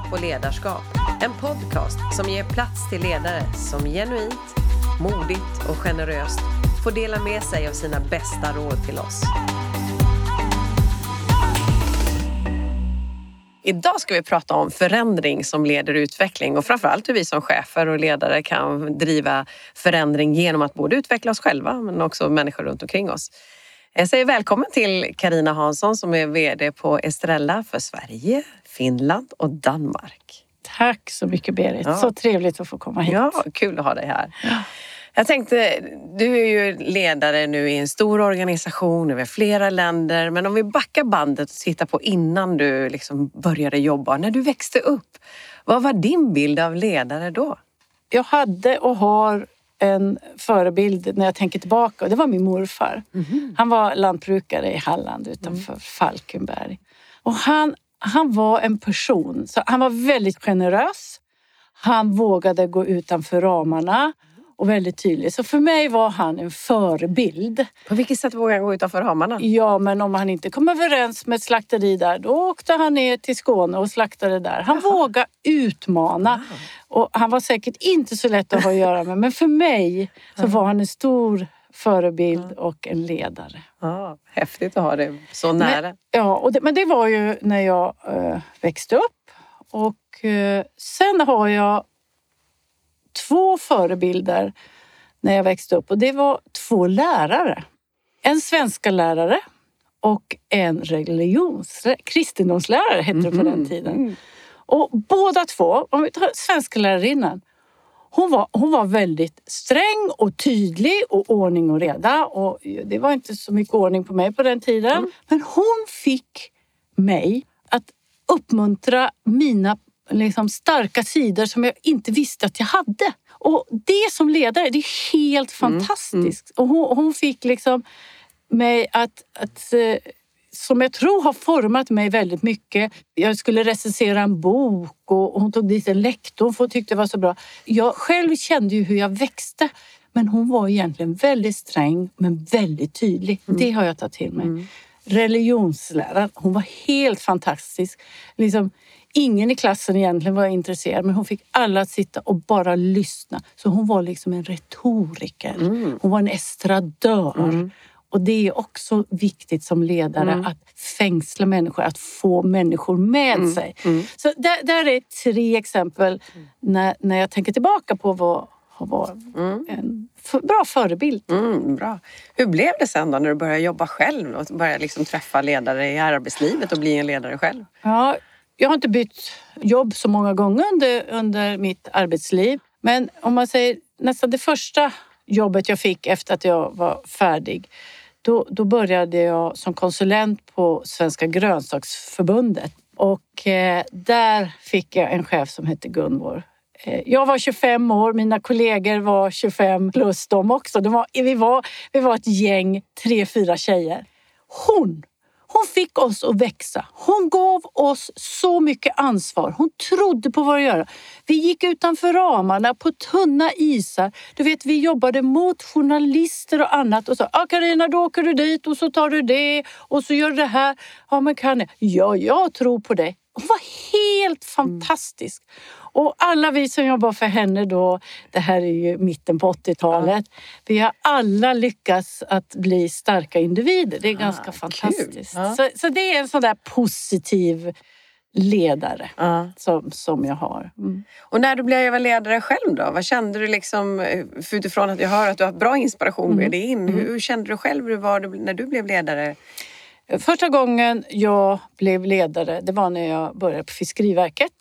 Ledarskap och ledarskap. En podcast som ger plats till ledare som genuint, modigt och generöst får dela med sig av sina bästa råd till oss. Idag ska vi prata om förändring som leder utveckling och framförallt hur vi som chefer och ledare kan driva förändring genom att både utveckla oss själva men också människor runt omkring oss. Jag säger välkommen till Karina Hansson som är VD på Estrella för Sverige, Finland och Danmark. Tack så mycket Berit. Ja. Så trevligt att få komma hit. Ja, kul att ha dig här. Ja. Jag tänkte, du är ju ledare nu i en stor organisation över flera länder. Men om vi backar bandet och tittar på innan du liksom började jobba, när du växte upp. Vad var din bild av ledare då? Jag hade och har en förebild när jag tänker tillbaka och det var min morfar. Mm. Han var lantbrukare i Halland utanför mm. Falkenberg. Och han, han var en person, så han var väldigt generös. Han vågade gå utanför ramarna och väldigt tydlig. Så för mig var han en förebild. På vilket sätt vågade han gå utanför ramarna? Ja, men om han inte kom överens med ett slakteri där, då åkte han ner till Skåne och slaktade där. Han Jaha. vågade utmana. Wow. Och han var säkert inte så lätt att ha att göra med, men för mig så var han en stor förebild och en ledare. Ja, häftigt att ha det så nära. Men, ja, och det, men det var ju när jag äh, växte upp. Och äh, sen har jag två förebilder när jag växte upp och det var två lärare. En svenska lärare och en religions, kristendomslärare hette det på den mhm. tiden. Och båda två, om vi tar svenska lärarinnan, hon var, hon var väldigt sträng och tydlig och ordning och reda. Och det var inte så mycket ordning på mig på den tiden. Mm. Men hon fick mig att uppmuntra mina liksom starka sidor som jag inte visste att jag hade. Och det som ledare, det är helt fantastiskt. Mm, mm. Och hon, hon, fick liksom mig att, att eh, som jag tror har format mig väldigt mycket. Jag skulle recensera en bok och hon tog dit en lektor för hon tyckte det var så bra. Jag själv kände ju hur jag växte. Men hon var egentligen väldigt sträng men väldigt tydlig. Mm. Det har jag tagit till mig. Mm. Religionsläraren, hon var helt fantastisk. Liksom, Ingen i klassen egentligen var intresserad men hon fick alla att sitta och bara lyssna. Så hon var liksom en retoriker. Mm. Hon var en estradör. Mm. Och det är också viktigt som ledare mm. att fängsla människor, att få människor med mm. sig. Mm. Så där, där, är tre exempel när, när jag tänker tillbaka på vad har varit mm. en bra förebild. Mm, bra. Hur blev det sen då när du började jobba själv och började liksom träffa ledare i arbetslivet och bli en ledare själv? Ja, jag har inte bytt jobb så många gånger under, under mitt arbetsliv. Men om man säger nästan det första jobbet jag fick efter att jag var färdig då, då började jag som konsulent på Svenska grönsaksförbundet och eh, där fick jag en chef som hette Gunvor. Eh, jag var 25 år, mina kollegor var 25 plus de också. var, vi, var, vi var ett gäng, tre, fyra tjejer. Hon hon fick oss att växa. Hon gav oss så mycket ansvar. Hon trodde på vad vi göra. Vi gick utanför ramarna på tunna isar. Du vet, vi jobbade mot journalister och annat och sa ah, Carina, då åker du dit och så tar du det och så gör du det här. Ja, men kan jag? Ja, jag tror på dig. Hon var helt fantastisk. Och alla vi som jobbar för henne då, det här är ju mitten på 80-talet, ja. vi har alla lyckats att bli starka individer. Det är ah, ganska fantastiskt. Ja. Så, så det är en sån där positiv ledare ja. som, som jag har. Mm. Och när du blev ledare själv då? Vad kände du liksom, utifrån att jag hör att du har bra inspiration med mm. dig in. Mm. Hur, hur, kände du själv hur var det när du blev ledare? Första gången jag blev ledare, det var när jag började på Fiskeriverket.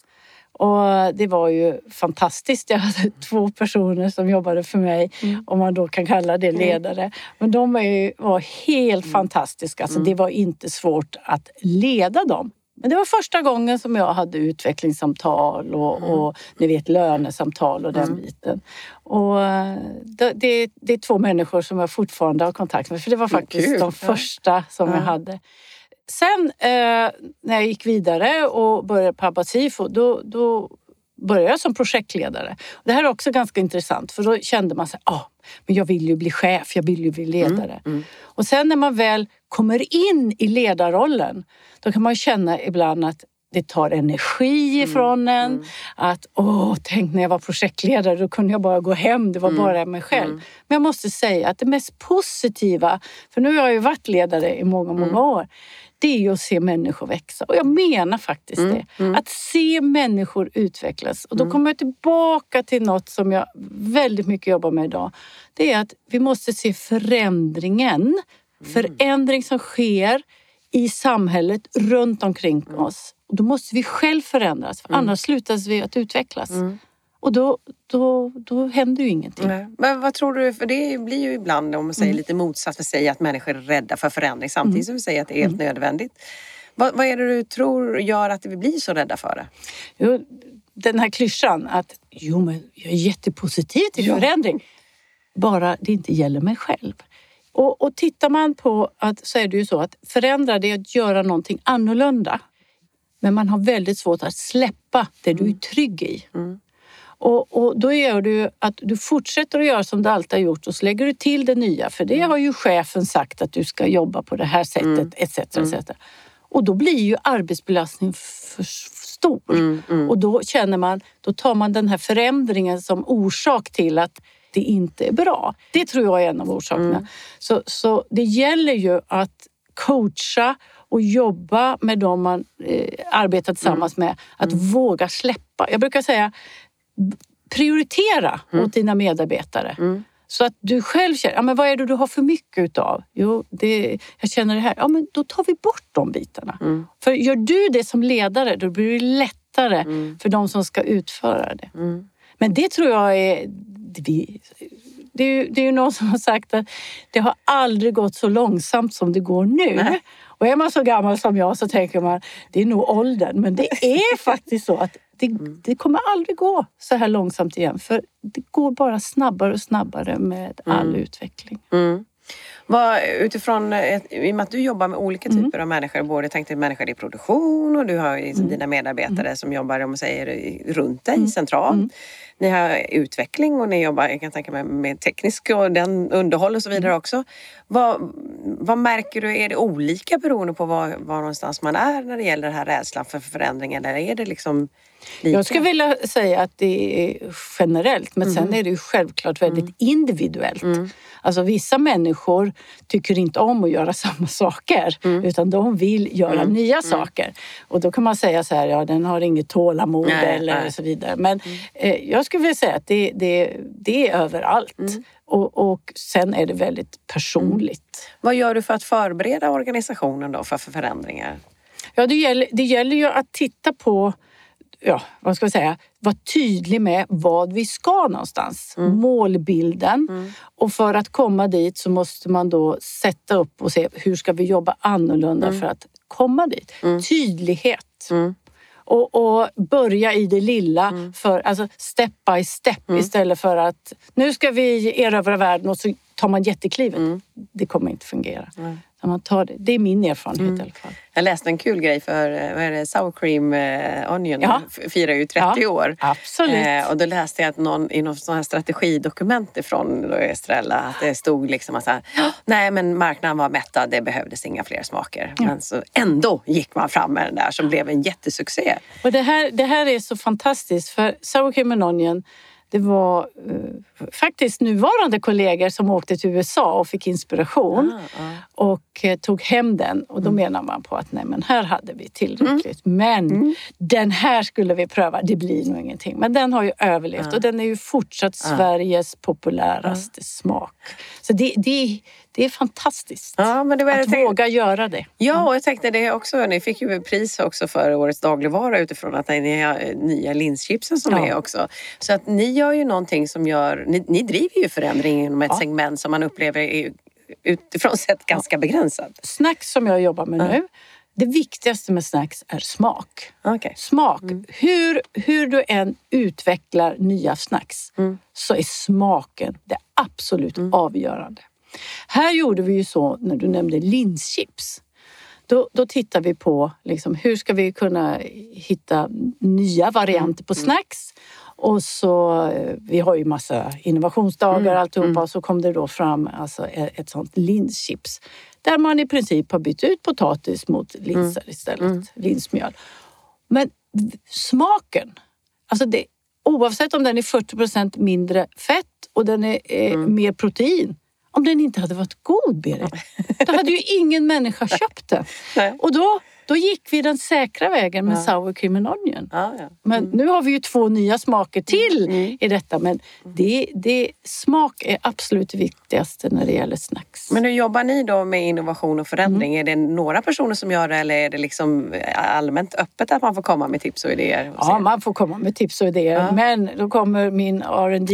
Och det var ju fantastiskt. Jag hade två personer som jobbade för mig, mm. om man då kan kalla det mm. ledare. Men de var helt mm. fantastiska. Alltså, Det var inte svårt att leda dem. Men det var första gången som jag hade utvecklingssamtal och, mm. och ni vet lönesamtal och den mm. biten. Och det, det, det, är två människor som jag fortfarande har kontakt med för det var faktiskt Kul. de första som ja. jag hade. Sen eh, när jag gick vidare och började på Abba Sifo, då, då började som projektledare. Det här är också ganska intressant för då kände man sig, ah, men jag vill ju bli chef, jag vill ju bli ledare. Mm, mm. Och sen när man väl kommer in i ledarrollen, då kan man känna ibland att det tar energi ifrån Mm. en. Att åh, tänk när jag var projektledare, då kunde jag bara gå hem. Det var Mm. bara mig själv. Men jag måste säga att det mest positiva, för nu har jag ju varit ledare i många, Mm. många år. Det är ju att se människor växa. Och jag menar faktiskt Mm, det. Att se människor utvecklas. Och då kommer jag tillbaka till något som jag väldigt mycket jobbar med idag. Det är att vi måste se förändringen. Förändring som sker i samhället runt omkring oss. Och då måste vi själv förändras, för annars slutar vi att utvecklas. Och då, då, då händer ju ingenting. Nej. Men vad tror du, för det blir ju ibland om man säger lite motsatt, för säger att människor är rädda för förändring samtidigt som vi säger att det är helt nödvändigt. Vad, vad är det du tror gör att vi blir så rädda för det? Jo, den här klyschan att jo, men jag är jättepositiv till Ja. förändring. Bara det inte gäller mig själv. Och, och tittar man på att så är det ju så att förändra det är att göra någonting annorlunda. Men man har väldigt svårt att släppa det du är trygg i. Och, och då gör du att du fortsätter att göra som du alltid har gjort och så lägger du till det nya. För det har ju chefen sagt att du ska jobba på det här sättet etc. etc. Och då blir ju arbetsbelastningen för stor. Och då känner man, då tar man den här förändringen som orsak till att det inte är bra. Det tror jag är en av orsakerna. Så, så det gäller ju att coacha och jobba med dem man eh, arbetar tillsammans med. Att våga släppa. Jag brukar säga prioritera åt dina medarbetare. Så att du själv känner, ja, men vad är det du har för mycket utav? Jo, det, jag känner det här. Ja, men då tar vi bort de bitarna. För gör du det som ledare, då blir det lättare för de som ska utföra det. Men det tror jag är... Vi- det är, ju, det är ju någon som har sagt att det har aldrig gått så långsamt som det går nu. Nej. Och är man så gammal som jag så tänker man, det är nog åldern. Men det är faktiskt så att det, det kommer aldrig gå så här långsamt igen. För det går bara snabbare och snabbare med all utveckling. Mm. Vad, utifrån, ett, I och med att du jobbar med olika typer av människor, både tänkte människor i produktion och du har ju dina medarbetare som jobbar om säger, runt dig centralt. Ni har utveckling och ni jobbar, jag kan tänka mig, med teknisk och den underhåll och så vidare också. Vad, vad märker du, är det olika beroende på var, var någonstans man är när det gäller den här rädslan för förändring? Eller är det liksom lika? Jag skulle vilja säga att det är generellt, men sen är det ju självklart väldigt individuellt. Alltså vissa människor tycker inte om att göra samma saker, utan de vill göra nya saker. Och då kan man säga så här, ja den har inget tålamod Nej, eller nej. så vidare. Men eh, jag skulle vilja säga att det, det, det är överallt. Och, och sen är det väldigt personligt. Vad gör du för att förbereda organisationen då för, för förändringar? Ja, det gäller, det gäller ju att titta på, ja, vad ska jag säga, vara tydlig med vad vi ska någonstans. Målbilden. Och för att komma dit så måste man då sätta upp och se hur ska vi jobba annorlunda för att komma dit. Tydlighet. Och, och börja i det lilla, för, alltså step by step istället för att nu ska vi erövra världen och så tar man jätteklivet. Det kommer inte fungera. Man tar det. det är min erfarenhet i alla fall. Jag läste en kul grej för eh, vad är det, Sour Cream eh, Onion Ja. firar ju 30 Ja, år. absolut. Eh, och då läste jag att någon, i något sånt här strategidokument ifrån Estrella att det stod liksom att här, nej men marknaden var mättad, det behövdes inga fler smaker. Men så ändå gick man fram med den där som blev en jättesuccé. Och det, här, det här är så fantastiskt för Sour Cream Onion det var eh, faktiskt nuvarande kollegor som åkte till USA och fick inspiration Ah, och eh, tog hem den. Och då menar man på att nej men här hade vi tillräckligt. Men den här skulle vi pröva, det blir nog ingenting. Men den har ju överlevt och den är ju fortsatt Sveriges populäraste smak. Så det, det, det är fantastiskt Ja, men det var, att tänkte- våga göra det. Ja, och jag tänkte det också. Ni fick ju pris också för årets dagligvara utifrån att ni har nya linschipsen som Ja. är också. Så att ni gör ju någonting som gör... Ni, ni driver ju förändring inom ett Ja. segment som man upplever är utifrån sett ganska begränsat. Snacks som jag jobbar med nu, det viktigaste med snacks är smak. Okej. Smak. Hur, hur du än utvecklar nya snacks så är smaken det absolut avgörande. Här gjorde vi ju så när du nämnde linschips. Då, då tittar vi på liksom, hur ska vi kunna hitta nya varianter på snacks. Och så, eh, vi har ju massa innovationsdagar och alltihopa och så kom det då fram alltså, e- ett sånt linschips. Där man i princip har bytt ut potatis mot linser istället, linsmjöl. Men smaken, alltså det, oavsett om den är 40 procent mindre fett och den är eh, Mm. mer protein. Om den inte hade varit god, Berit, då hade ju ingen människa köpt den. Och då, då gick vi den säkra vägen med Ja. sour cream and onion. Ja, ja. Men nu har vi ju två nya smaker till Mm. i detta. Men det, det, smak är absolut viktigaste när det gäller snacks. Men hur jobbar ni då med innovation och förändring? Mm. Är det några personer som gör det eller är det liksom allmänt öppet att man får komma med tips och idéer? och Ja, man får komma med tips och idéer. Men då kommer min rd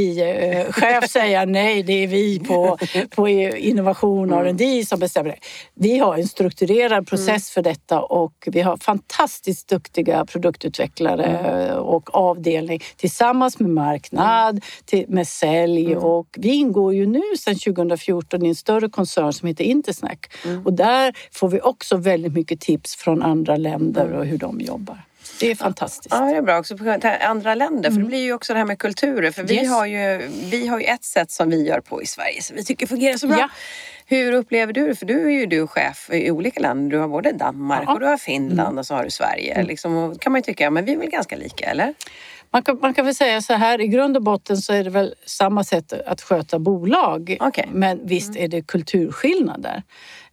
chef säga nej, det är vi på, på innovation Mm. och R&D som bestämmer det. Vi har en strukturerad process Mm. för detta och vi har fantastiskt duktiga produktutvecklare Mm. och avdelning tillsammans med marknad, till, med sälj Mm. och vi ingår ju nu sedan 2014 i en större koncern som heter Intersnack Mm. och där får vi också väldigt mycket tips från andra länder och hur de jobbar. Det är fantastiskt. Ja, det är bra också på andra länder. För det blir ju också det här med kulturer. För vi, Mm. Yes. har ju, vi har ju ett sätt som vi gör på i Sverige som vi tycker fungerar så bra. Ja. Hur upplever du det? För du är ju du chef i olika länder. Du har både Danmark Ja. Mm. och du har Finland och så har du Sverige. Liksom, och kan man ju tycka, men vi är väl ganska lika, eller? Man kan, man kan väl säga så här, i grund och botten så är det väl samma sätt att sköta bolag. Okej. Men visst är det kulturskillnader.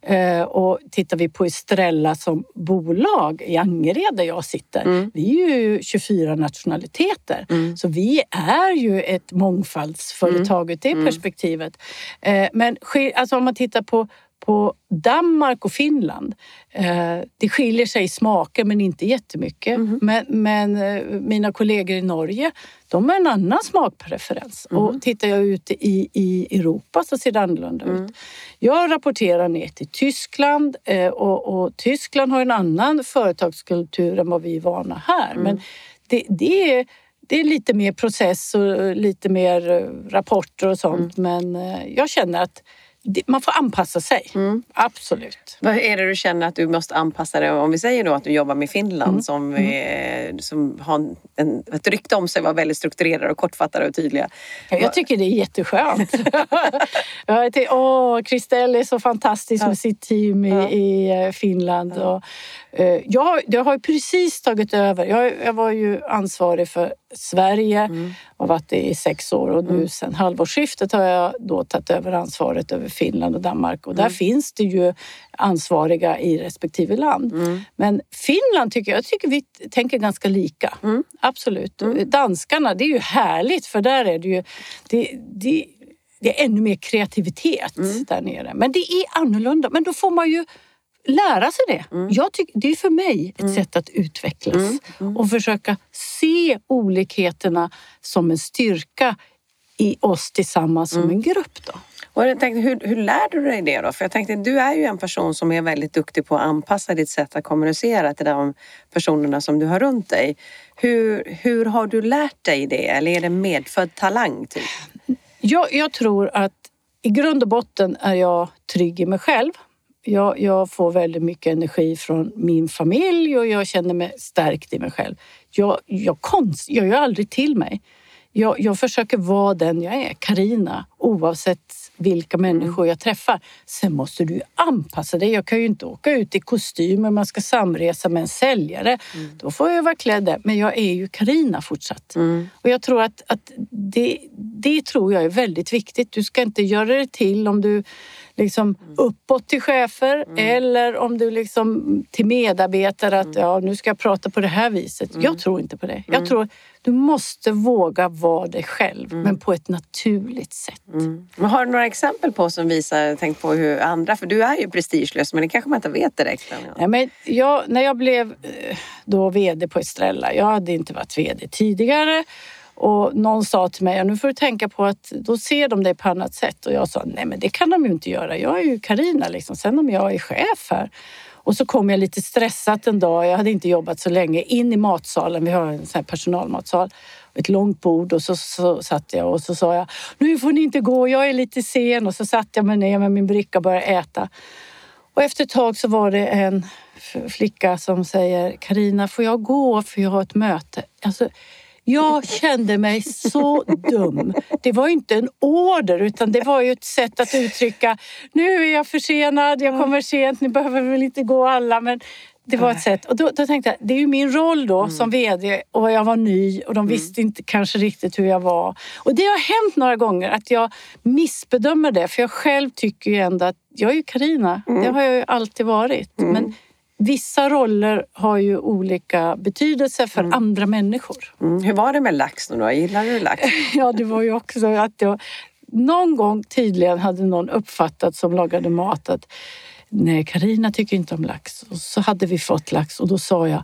Eh, och tittar vi på Estrella som bolag i Angered där jag sitter, vi är ju 24 nationaliteter. Så vi är ju ett mångfaldsföretag ur det perspektivet. Eh, men alltså om man tittar på på Danmark och Finland, eh, det skiljer sig i smaker men inte jättemycket. Men, men eh, mina kollegor i Norge, de har en annan smakpreferens. Och tittar jag ute i, i Europa så ser det annorlunda ut. Jag rapporterar ner till Tyskland eh, och, och Tyskland har en annan företagskultur än vad vi är vana här. Men det, det är det är lite mer process och lite mer rapporter och sånt. Men eh, jag känner att man får anpassa sig. Absolut. Vad är det du känner att du måste anpassa dig? Om vi säger då att du jobbar med Finland Mm. som, eh, som har en- ett rykte om sig att vara väldigt strukturerade och kortfattade och tydliga. Jag tycker det är jätteskönt. jag tycker, åh, Christelle är så fantastisk med sitt team i, Ja. i eh, Finland. Och, jag, har- jag har precis tagit över. Jag, jag var ju ansvarig för Sverige Mm. och varit det i sex år och nu sen halvårsskiftet har jag då tagit över ansvaret över Finland och Danmark och där Mm. finns det ju ansvariga i respektive land. Mm. Men Finland tycker jag, jag tycker vi tänker ganska lika. Mm. Absolut. Danskarna, det är ju härligt för där är det ju det, det, det är ännu mer kreativitet Mm. där nere. Men det är annorlunda. Men då får man ju lära sig det. Mm. Jag tycker, det är för mig ett sätt att utvecklas och försöka se olikheterna som en styrka i oss tillsammans Mm. som en grupp. Då. Och jag tänkte, hur, hur lär du dig det då? För jag tänkte, du är ju en person som är väldigt duktig på att anpassa ditt sätt att kommunicera till de personerna som du har runt dig. Hur, hur har du lärt dig det? Eller är det medfödd talang? Typ? Jag, jag tror att i grund och botten är jag trygg i mig själv. Jag, jag får väldigt mycket energi från min familj och jag känner mig stärkt i mig själv. Jag, jag, konst, jag gör aldrig till mig. Jag, jag försöker vara den jag är, Karina, oavsett vilka människor jag träffar. Sen måste du anpassa dig. Jag kan ju inte åka ut i kostym om man ska samresa med en säljare. Då får jag vara klädd där. Men jag är ju Karina fortsatt. Och jag tror att, att det, det tror jag är väldigt viktigt. Du ska inte göra det till om du liksom uppåt till chefer eller om du liksom till medarbetare att ja, nu ska jag prata på det här viset. Jag tror inte på det. Jag tror du måste våga vara dig själv men på ett naturligt sätt. Men har du några exempel på som visar, tänk på hur andra, för du är ju prestigelös men det kanske man inte vet direkt. Nej, men jag, när jag blev eh, då VD på Estrella, jag hade inte varit VD tidigare och någon sa till mig, "Ja, nu får du tänka på att då ser de dig på annat sätt. Och jag sa, nej men det kan de ju inte göra. Jag är ju Karina liksom. Sen om jag är chef här. Och så kom jag lite stressat en dag, jag hade inte jobbat så länge, in i matsalen. Vi har en sån här personalmatsal. Ett långt bord och så, så satt jag och så sa jag, nu får ni inte gå, jag är lite sen. Och så satt jag mig ner med min bricka och började äta. Och efter ett tag så var det en flicka som säger Karina, får jag gå för jag har ett möte? Alltså, jag kände mig så dum. Det var inte en order utan det var ju ett sätt att uttrycka nu är jag försenad, jag kommer sent, ni behöver väl inte gå alla men det var ett sätt. Och då, då, tänkte jag, det är ju min roll då mm. som VD och jag var ny och de mm. visste inte kanske riktigt hur jag var. Och det har hänt några gånger att jag missbedömer det för jag själv tycker ju ändå att jag är ju Karina. Mm. Det har jag ju alltid varit. Mm. Men vissa roller har ju olika betydelse för mm. andra människor. Mm. Hur var det med lax nu då? Gillar du lax? ja, det var ju också att jag någon gång tydligen hade någon uppfattat som lagade mat att nej, Karina tycker inte om lax. Och så hade vi fått lax och då sa jag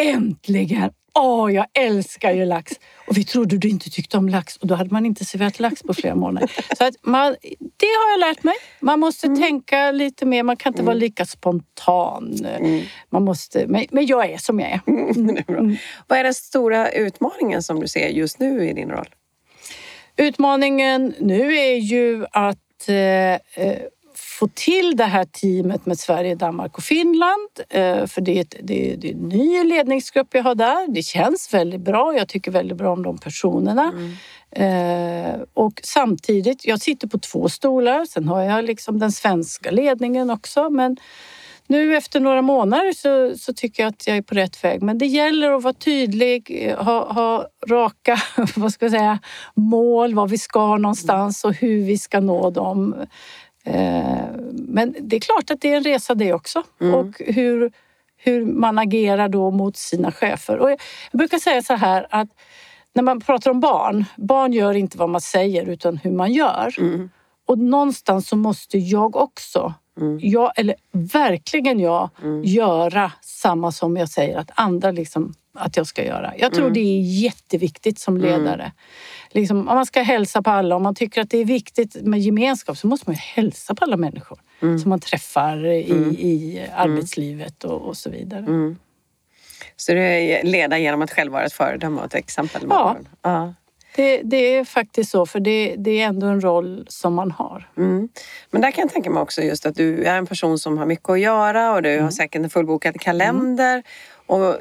äntligen! Åh, jag älskar ju lax! Och vi trodde du inte tyckte om lax och då hade man inte serverat lax på flera månader. Så att man, det har jag lärt mig. Man måste mm. tänka lite mer, man kan inte mm. vara lika spontan. Mm. Man måste, men, men jag är som jag är. Mm. är mm. Vad är den stora utmaningen som du ser just nu i din roll? Utmaningen nu är ju att eh, eh få till det här teamet med Sverige, Danmark och Finland. Eh, för det är, ett, det, är, det är en ny ledningsgrupp jag har där. Det känns väldigt bra. Jag tycker väldigt bra om de personerna. Mm. Eh, och samtidigt, jag sitter på två stolar. Sen har jag liksom den svenska ledningen också. Men nu efter några månader så, så, tycker jag att jag är på rätt väg. Men det gäller att vara tydlig, ha, ha raka vad ska jag säga, mål, var vi ska någonstans och hur vi ska nå dem. Eh, men det är klart att det är en resa det också. Mm. Och hur, hur man agerar då mot sina chefer. Och jag brukar säga så här att när man pratar om barn, barn gör inte vad man säger utan hur man gör. Mm. Och någonstans så måste jag också, mm. jag, eller verkligen jag, mm. göra samma som jag säger att andra liksom, att jag ska göra. Jag tror mm. det är jätteviktigt som mm. ledare liksom, om man ska hälsa på alla, om man tycker att det är viktigt med gemenskap så måste man ju hälsa på alla människor mm. som man träffar i, mm. i arbetslivet och, och så vidare. Mm. Så är leda genom att själv vara ett föredöme och ett exempel? Ja. ja. Det, det, är faktiskt så, för det, det, är ändå en roll som man har. Mm. Men där kan jag tänka mig också just att du är en person som har mycket att göra och du mm. har säkert en fullbokad kalender. Mm. Och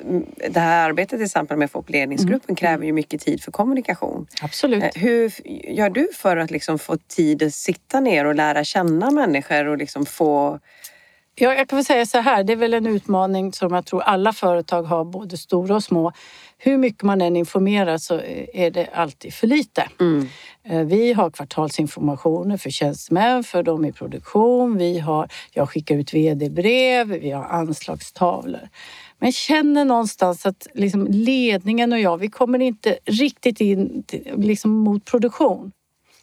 det här arbetet till exempel med ledningsgruppen mm. kräver ju mycket tid för kommunikation. Absolut. Eh, hur gör du för att liksom få tid att sitta ner och lära känna människor och liksom få Ja, jag kan väl säga så här, det är väl en utmaning som jag tror alla företag har, både stora och små. Hur mycket man än informerar så är det alltid för lite. Mm. Eh, vi har kvartalsinformationer för tjänstemän, för de i produktion. Vi har, jag skickar ut vd-brev, vi har anslagstavlor. Men jag känner någonstans att liksom ledningen och jag, vi kommer inte riktigt in liksom mot produktion.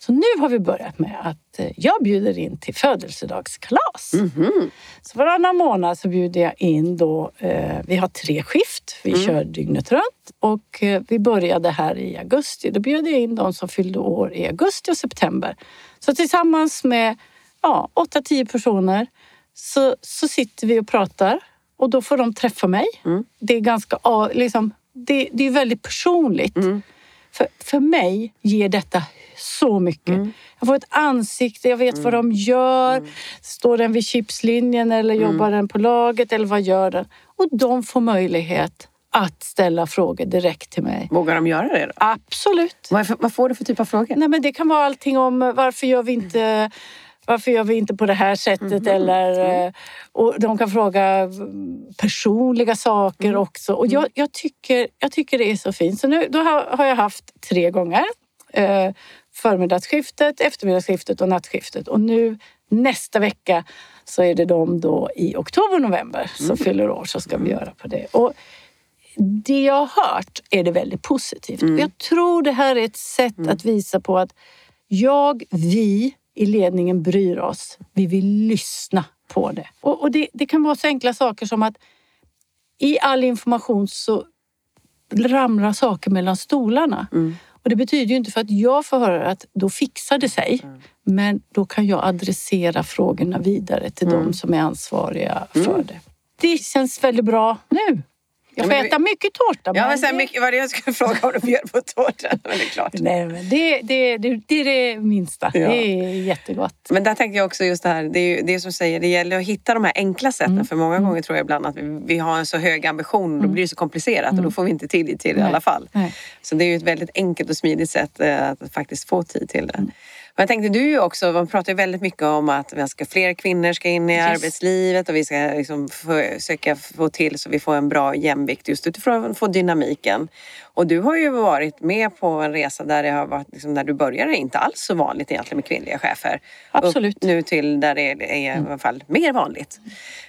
Så nu har vi börjat med att eh, jag bjuder in till födelsedagskalas. Mm -hmm. Så varannan månad så bjuder jag in då, eh, vi har tre skift, vi mm. kör dygnet runt och eh, vi började här i augusti. Då bjöd jag in de som fyllde år i augusti och september. Så tillsammans med ja, 8-10 personer så, så sitter vi och pratar och då får de träffa mig. Mm. Det är ganska liksom, det, det är väldigt personligt. Mm. För, för mig ger detta så mycket. Mm. Jag får ett ansikte, jag vet vad mm. de gör. Mm. Står den vid chipslinjen eller mm. jobbar den på laget eller vad gör den? Och de får möjlighet att ställa frågor direkt till mig. Vågar de göra det? Då? Absolut. Vad, vad får du för typ av frågor? Nej, men det kan vara allting om varför gör vi inte varför gör vi inte på det här sättet? Mm. Eller, mm. och de kan fråga personliga saker mm. också. Och jag, mm. jag, tycker, jag tycker det är så fint. Så nu då har, har jag haft tre gånger. Eh, förmiddagsskiftet, eftermiddagsskiftet och nattskiftet. Och nu nästa vecka så är det de då i oktober, november som mm. fyller år så ska vi göra på det. Och det jag har hört är det väldigt positivt. Mm. Jag tror det här är ett sätt mm. att visa på att jag, vi i ledningen bryr oss. Vi vill lyssna på det. Och, och det, det, kan vara så enkla saker som att i all information så ramlar saker mellan stolarna. Mm. Och det betyder ju inte för att jag får höra att då fixar det sig. Mm. Men då kan jag adressera frågorna vidare till mm. de som är ansvariga för mm. det. Det känns väldigt bra nu. Jag får vi- äta mycket tårta. Ja, men sen, mycket, var det jag skulle fråga om du bjöd på tårta. Men det är klart. Nej, men det, det, det, det är det minsta. Ja. Det är jättegott. Men där tänkte jag också just det här, det är ju det som säger, det gäller att hitta de här enkla sätten. Mm. För många gånger tror jag ibland att vi, vi har en så hög ambition, då blir det så komplicerat och då får vi inte tid till det i alla fall. Nej. Så det är ju ett väldigt enkelt och smidigt sätt eh, att faktiskt få tid till Mm. det. Men jag tänkte du också, man pratar ju väldigt mycket om att vi ska, fler kvinnor ska in i Yes. arbetslivet och vi ska liksom försöka få till så vi får en bra jämvikt just utifrån att få dynamiken. Och du har ju varit med på en resa där det har varit, liksom, när du började, inte alls så vanligt egentligen med kvinnliga chefer. Absolut. Upp nu till där det är, är i alla fall mer vanligt.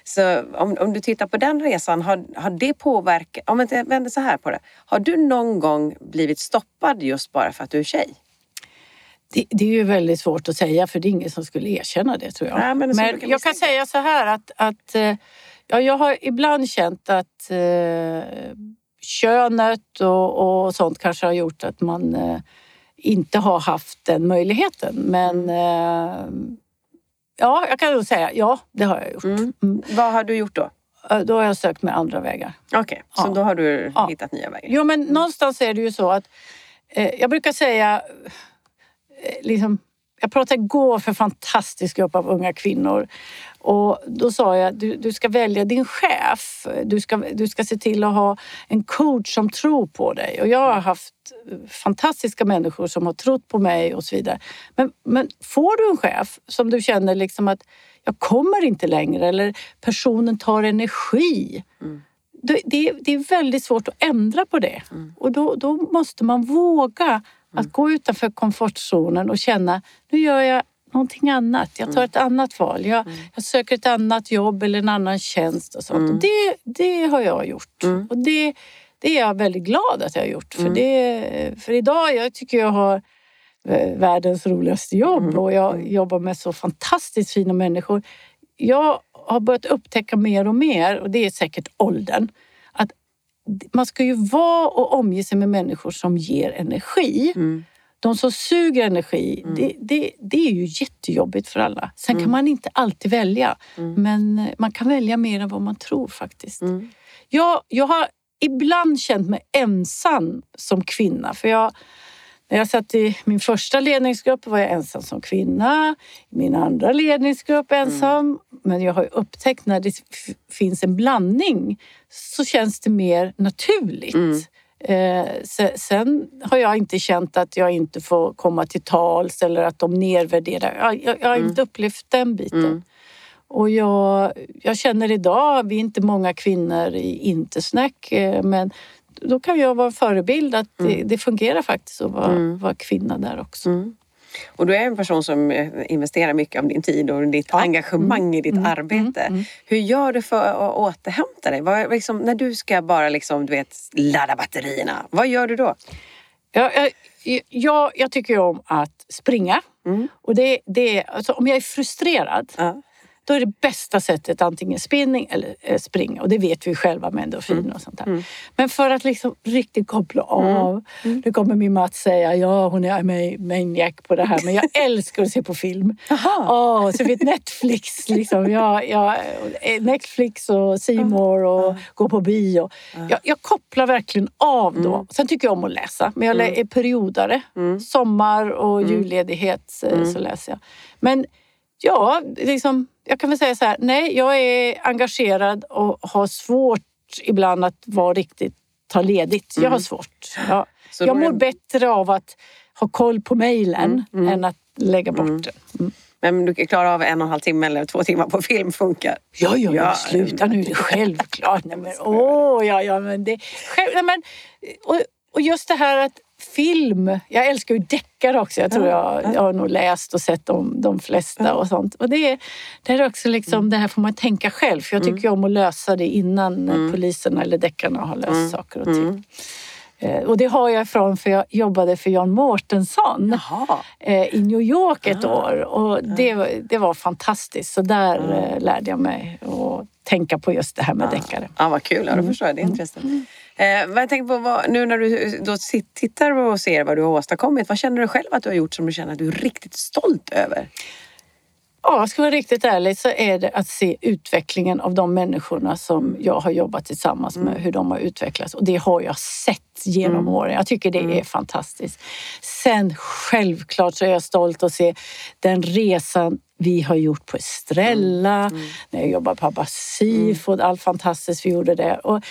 Så om, om du tittar på den resan, har, har det påverkat, om jag vänder så här på det. Har du någon gång blivit stoppad just bara för att du är tjej? Det, det är ju väldigt svårt att säga för det är ingen som skulle erkänna det tror jag. Nej, men så kan jag kan säga så här att, att eh, ja, jag har ibland känt att eh, könet och, och sånt kanske har gjort att man eh, inte har haft den möjligheten. Men eh, ja, jag kan nog säga ja, det har jag gjort. Mm. Mm. Vad har du gjort då? Då har jag sökt med andra vägar. Okej, så Ja. då har du Ja. hittat nya vägar. Jo, men någonstans är det ju så att eh, jag brukar säga liksom, jag pratade igår för en fantastisk grupp av unga kvinnor och då sa jag du, du ska välja din chef. Du ska, du ska se till att ha en coach som tror på dig. Och jag har haft eh, fantastiska människor som har trott på mig och så vidare. Men, men får du en chef som du känner liksom att jag kommer inte längre eller personen tar energi det, det, det är väldigt svårt att ändra på det. Och då, då måste man våga att gå utanför komfortzonen och känna, nu gör jag någonting annat. Jag tar ett annat val. Jag, jag söker ett annat jobb eller en annan tjänst och sånt. Och det, det har jag gjort. Och det, det är jag väldigt glad att jag har gjort. För, det, för idag, jag tycker jag har världens roligaste jobb och jag jobbar med så fantastiskt fina människor. Jag har börjat upptäcka mer och mer, och det är säkert åldern, man ska ju vara och omge sig med människor som ger energi. De som suger energi, det, det, det är ju jättejobbigt för alla. Sen kan man inte alltid välja, men eh, man kan välja mer än vad man tror faktiskt. Jag, jag har ibland känt mig ensam som kvinna. För jag, när jag satt i min första ledningsgrupp var jag ensam som kvinna. I min andra ledningsgrupp ensam. Men jag har upptäckt när det finns en blandning så känns det mer naturligt. Eh, se- sen har jag inte känt att jag inte får komma till tals eller att de nedvärderar. Jag, jag, jag har inte upplevt den biten. Och jag, jag känner idag, vi är inte många kvinnor i Intersnack, eh, men då kan jag vara en förebild att det, det fungerar faktiskt att vara, vara kvinna där också. Och du är en person som eh, investerar mycket av din tid och ditt engagemang i ditt arbete. Hur gör du för att återhämta dig? Vad, liksom, när du ska bara liksom, du vet, ladda batterierna, vad gör du då? Jag, jag, jag, tycker om att springa. Och det, det, alltså, om jag är frustrerad, Ja. Då är det bästa sättet antingen spinning eller eh, springa. Och det vet vi själva med endorfin och sånt där. Men för att liksom riktigt koppla av. Nu kommer min Mats säga, ja hon är ma- maniac på det här. Men jag älskar att se på film. Åh, så vet Netflix liksom. Jag, jag, eh, Netflix och More och gå på bio. Jag, jag kopplar verkligen av då. Sen tycker jag om att läsa. Men jag lä- är periodare. Sommar och julledighet eh, så läser jag. Men Ja, liksom, jag kan väl säga så här. Nej, jag är engagerad och har svårt ibland att vara riktigt ta ledigt. Jag har svårt. Ja. Så Jag är mår bättre av att ha koll på mejlen än att lägga bort den. Mm. Men du klarar av en och en halv timme eller två timmar på film funkar? Ja, ja, Ja, ja, sluta nu, det är självklart. Nej, men, åh, ja, ja, men det, själv, nej, men, och, och just det här att film, jag älskar ju deckare också. Jag tror jag, jag har nog läst och sett de, de flesta och sånt. Och det, är- det är också liksom, det här får man tänka själv. För jag tycker ju om att lösa det innan eh, poliserna eller deckarna har löst saker och ting. Eh, Och det har jag ifrån för jag jobbade för Jan Mårtensson eh, i New York ett år och det, var- det var fantastiskt. Så där eh, lärde jag mig att tänka på just det här med deckare. Ja, vad kul. Ja, då förstår jag. Det är intressant. Eh, vad jag tänker på, vad, nu när du då tittar och ser vad du har åstadkommit, vad känner du själv att du har gjort som du känner att du är riktigt stolt över? Ja, ska vara riktigt ärlig så är det att se utvecklingen av de människorna som jag har jobbat tillsammans med, hur de har utvecklats. Och det har jag sett genom Mm. åren. Jag tycker det är fantastiskt. Sen självklart så är jag stolt att se den resan vi har gjort på Estrella, när jag jobbade på Abba Seafood, allt fantastiskt vi gjorde där. Och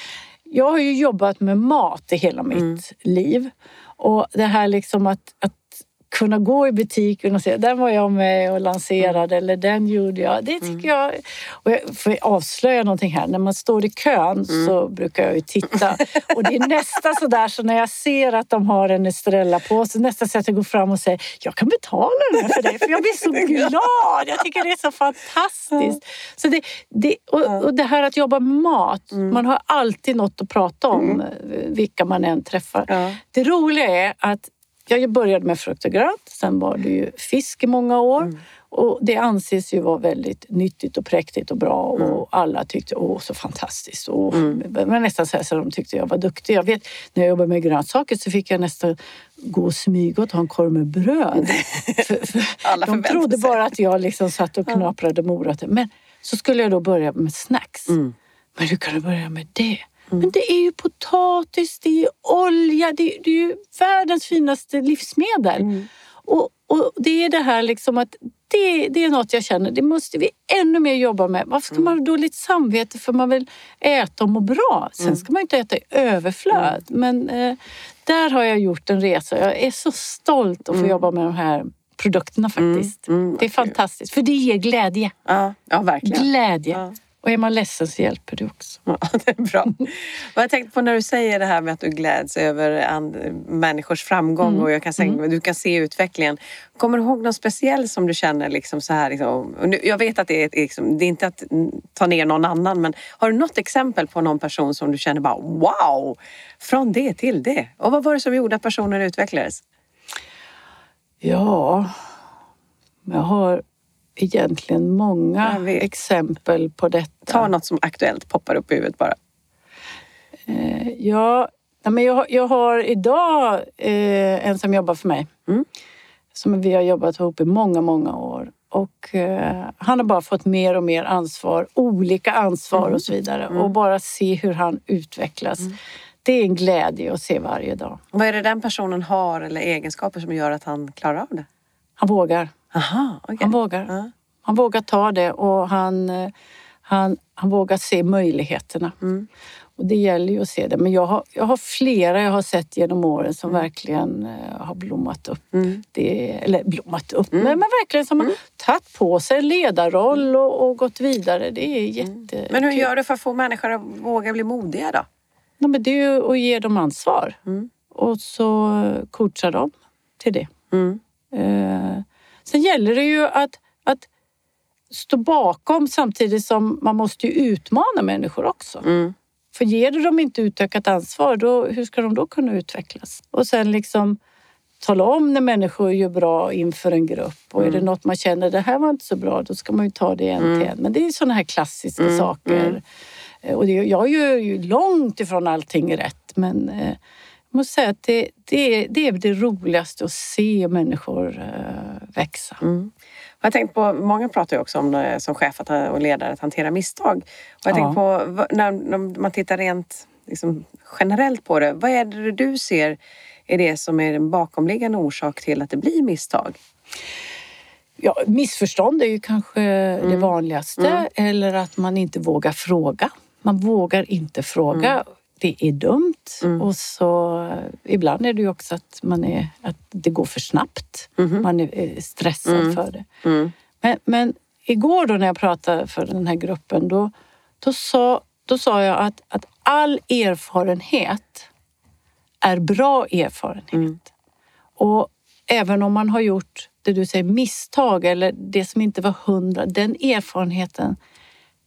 jag har ju jobbat med mat i hela mitt liv. Och det här liksom att, att kunna gå i butiken och säga den var jag med och lanserade eller den gjorde jag. Det tycker jag... Och jag får avslöja någonting här. När man står i kön så brukar jag ju titta. Och det är nästan sådär så när jag ser att de har en Estrella-påse, nästan så att jag går fram och säger jag kan betala den här för dig för jag blir så glad. Jag tycker det är så fantastiskt. Så det, det, och, och det här att jobba med mat, man har alltid något att prata om eh, vilka man än träffar. Det roliga är att jag började med frukt och grönt, sen var det ju fisk i många år. Och det anses ju vara väldigt nyttigt och präktigt och bra och alla tyckte åh så fantastiskt. Och, Det var nästan så, här, så de tyckte jag var duktig. Jag vet när jag jobbade med grönsaker så fick jag nästan gå och smyga och ta en korv med bröd. för, för Alla de trodde sig. bara att jag liksom satt och knaprade morötter. Men så skulle jag då börja med snacks. Mm. Men hur kan du börja med det? Men det är ju potatis, det är olja, det är, det är ju världens finaste livsmedel. Mm. Och, och det är det här liksom att det, det är något jag känner, det måste vi ännu mer jobba med. Varför ska man ha dåligt samvete för man vill äta och må bra? Sen ska man inte äta i överflöd. Men eh, där har jag gjort en resa. Jag är så stolt att få jobba med de här produkterna faktiskt. Mm, det är fantastiskt, för det ger glädje. Ja, ja verkligen. Glädje. Ja. Och är man ledsen så hjälper det också. Ja, det är bra. Vad jag tänkte på när du säger det här med att du gläds över människors framgång och jag kan säga, du kan se utvecklingen. Kommer du ihåg någon speciell som du känner liksom så här? Liksom, nu, jag vet att det är, liksom, det är inte att mm, ta ner någon annan men har du något exempel på någon person som du känner bara wow, från det till det? Och vad var det som gjorde att personen utvecklades? Ja, jag har egentligen många exempel på detta. Ta något som aktuellt poppar upp i huvudet bara. Eh, Ja, men jag, har- jag har idag eh, en som jobbar för mig. Mm. Som vi har jobbat ihop i många, många år. Och eh, han har bara fått mer och mer ansvar, olika ansvar Mm. och så vidare. Och bara se hur han utvecklas. Det är en glädje att se varje dag. Vad är det den personen har eller egenskaper som gör att han klarar av det? Han vågar. Aha, okej. Han vågar. Ja. Han vågar ta det och han, eh, han, han vågar se möjligheterna. Mm. Och det gäller ju att se det. Men jag har, jag har flera jag har sett genom åren som verkligen eh, har blommat upp. Mm. Det, eller blommat upp, men, men verkligen som har tagit på sig en ledarroll och, och gått vidare. Det är jätte... Mm. Men hur gör du för att få människor att våga bli modiga då? Nej, men det är ju att ge dem ansvar. Mm. Och så coacha dem till det. Mm. Eh, sen gäller det ju att, att stå bakom samtidigt som man måste ju utmana människor också. Mm. För ger du dem inte utökat ansvar, då, hur ska de då kunna utvecklas? Och sen liksom tala om när människor gör bra inför en grupp. Och är det något man känner, det här var inte så bra, då ska man ju ta det en till en. Men det är sådana här klassiska saker. Eh, Och det, jag gör ju långt ifrån allting rätt, men eh, jag måste säga att det, det, är, det är det roligaste att se människor eh, växa. Mm. Jag tänkte på, många pratar ju också om eh, som chef att, och ledare att hantera misstag. Och jag Ja. på när, när man tittar rent liksom, generellt på det. Vad är det du ser är det som är den bakomliggande orsak till att det blir misstag? Ja, missförstånd är ju kanske det vanligaste. Eller att man inte vågar fråga. Man vågar inte fråga. Det är dumt. Och så ibland är det ju också att, man är, att det går för snabbt. Man är eh, stressad för det. Mm. Men, men igår då när jag pratade för den här gruppen då, då, sa, då sa jag att, att all erfarenhet är bra erfarenhet. Och även om man har gjort det du säger misstag eller det som inte var hundra, den erfarenheten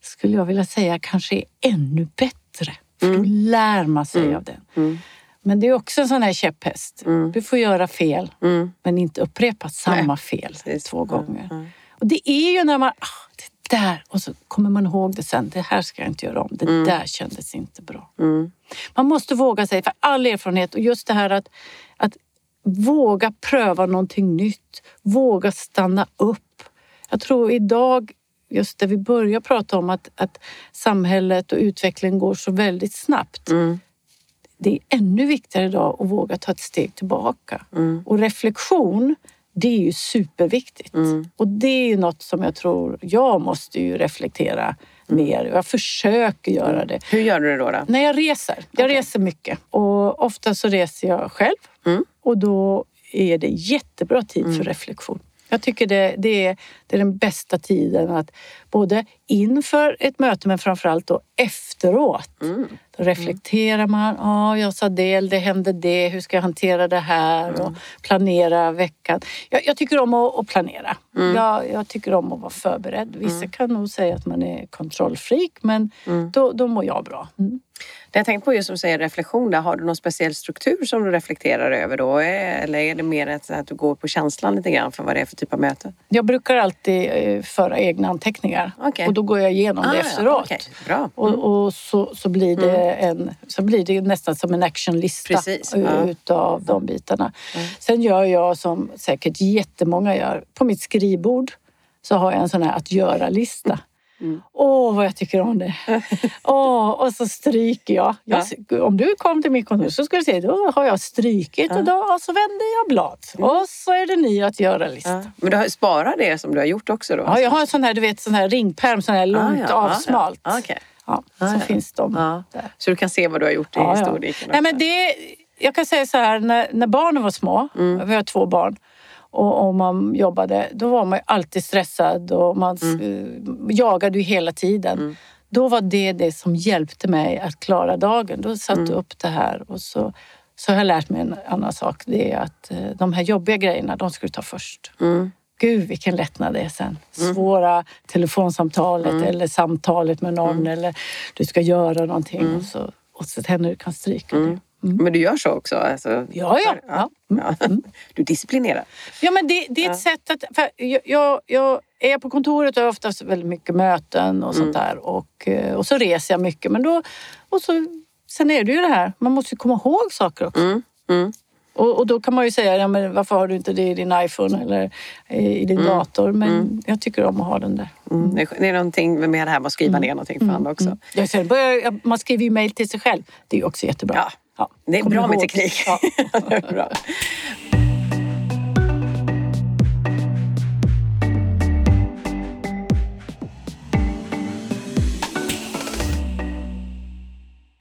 skulle jag vilja säga kanske är ännu bättre. Då lär man sig av den. Men det är också en sån här käpphäst. Du får göra fel, Mm. men inte upprepa samma Nej, fel precis. två Ja, gånger. Och det är ju när man, ah, det där, och så kommer man ihåg det sen. Det här ska jag inte göra om. Det där kändes inte bra. Mm. Man måste våga sig för all erfarenhet och just det här att, att våga pröva någonting nytt. Våga stanna upp. Jag tror idag, just där vi börjar prata om att, att samhället och utvecklingen går så väldigt snabbt. Mm. Det är ännu viktigare idag att våga ta ett steg tillbaka. Mm. Och reflektion, det är ju superviktigt. Mm. Och det är ju något som jag tror, jag måste ju reflektera Mm. mer. Jag försöker göra det. Hur gör du det då? då? När jag reser. Jag Okej. reser mycket och ofta så reser jag själv Mm. och då är det jättebra tid för reflektion. Jag tycker det, det, är, det är den bästa tiden att både inför ett möte men framförallt då efteråt. Mm. Då reflekterar man. Ja, jag sa det, det hände det. Hur ska jag hantera det här? Mm. Och planera veckan. Jag, jag tycker om att, att planera. Mm. Jag, jag tycker om att vara förberedd. Vissa kan nog säga att man är kontrollfreak, men Mm. då, då mår jag bra. Mm. Det jag tänkte på just som du säger reflektion, där, har du någon speciell struktur som du reflekterar över då? Eh, Eller är det mer att du går på känslan lite grann för vad det är för typ av möte? Jag brukar alltid eh, föra egna anteckningar Okej. och då går jag igenom det Ah, ja, efteråt. okej. Bra. Och, och så, så, blir det en, så blir det nästan som en actionlista Precis, u- ja. utav de bitarna. Mm. Sen gör jag som säkert jättemånga gör. På mitt skrivbord så har jag en sån här att göra-lista. Mm. Åh, vad jag tycker om det. Åh, och så stryker jag. jag. Om du kom till mitt kontor så skulle du se, då har jag strykit och, då, och så vänder jag blad. Och så är det ny att göra-lista. Mm. Ja. Men du har sparat det som du har gjort också då? Ja, jag har en sån här, du vet, sån här ringperm, sån här långt Ah, ja. avsmalt. Ah, ja. Okej. Ja, Ah, så ja. finns de Ja. där. Så du kan se vad du har gjort i Ja, ja. historiken? Nej, men det, jag kan säga så här, när, när barnen var små, Mm. vi har två barn, och, och man jobbade, då var man ju alltid stressad och man mm. jagade ju hela tiden. Mm. Då var det det som hjälpte mig att klara dagen. Då satte Mm. upp det här och så, så har jag lärt mig en annan sak. Det är att eh, de här jobbiga grejerna, de ska du ta först. Mm. Gud vilken lättnad det är sen. Svåra telefonsamtalet Mm. eller samtalet med någon eller du ska göra någonting och så, och så händer du kan stryka det. Men du gör så också? Alltså, Ja, ja. ja. ja. Du disciplinerar? Ja, men det, det är ett sätt att... För jag, jag, jag är på kontoret och har oftast väldigt mycket möten och sånt där. Och, eh, och så reser jag mycket. Men då, och så, sen är det ju det här, man måste ju komma ihåg saker också. Mm. Mm. Och, och då kan man ju säga, ja, men varför har du inte det i din iPhone eller i din dator? Men jag tycker om att ha den där. Mm. Det är- Det är någonting med det här med att skriva ner någonting för andra också. Börjar, man skriver ju mejl till sig själv. Det är ju också jättebra. Ja. Ja, Det är kommer bra med ihåg. teknik. Ja. det är bra.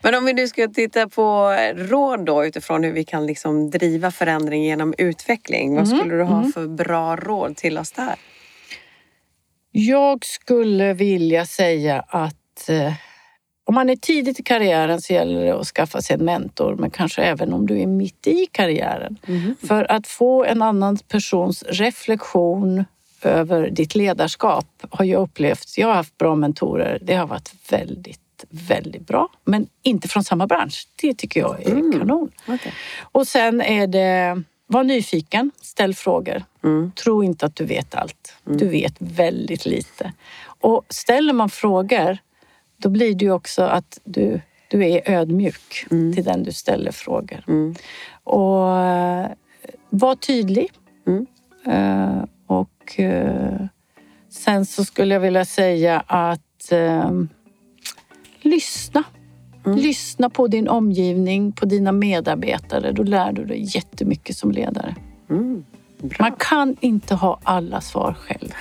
Men om vi nu ska titta på råd då utifrån hur vi kan liksom driva förändring genom utveckling. Vad skulle du ha för bra råd till oss där? Jag skulle vilja säga att eh, om man är tidigt i karriären så gäller det att skaffa sig en mentor, men kanske även om du är mitt i karriären. För att få en annan persons reflektion över ditt ledarskap har jag upplevt. Jag har haft bra mentorer. Det har varit väldigt, väldigt bra. Men inte från samma bransch. Det tycker jag är kanon. Okay. Och sen är det, var nyfiken, ställ frågor. Mm. Tro inte att du vet allt. Du vet väldigt lite. Och ställer man frågor, då blir det ju också att du, du är ödmjuk till den du ställer frågor. Mm. Och eh, var tydlig. Mm. Eh, och eh, sen så skulle jag vilja säga att eh, lyssna. Lyssna på din omgivning, på dina medarbetare. Då lär du dig jättemycket som ledare. Mm. Man kan inte ha alla svar själv.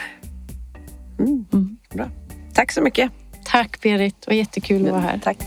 Bra. Tack så mycket. Tack Berit, det var jättekul att vara här. Tack.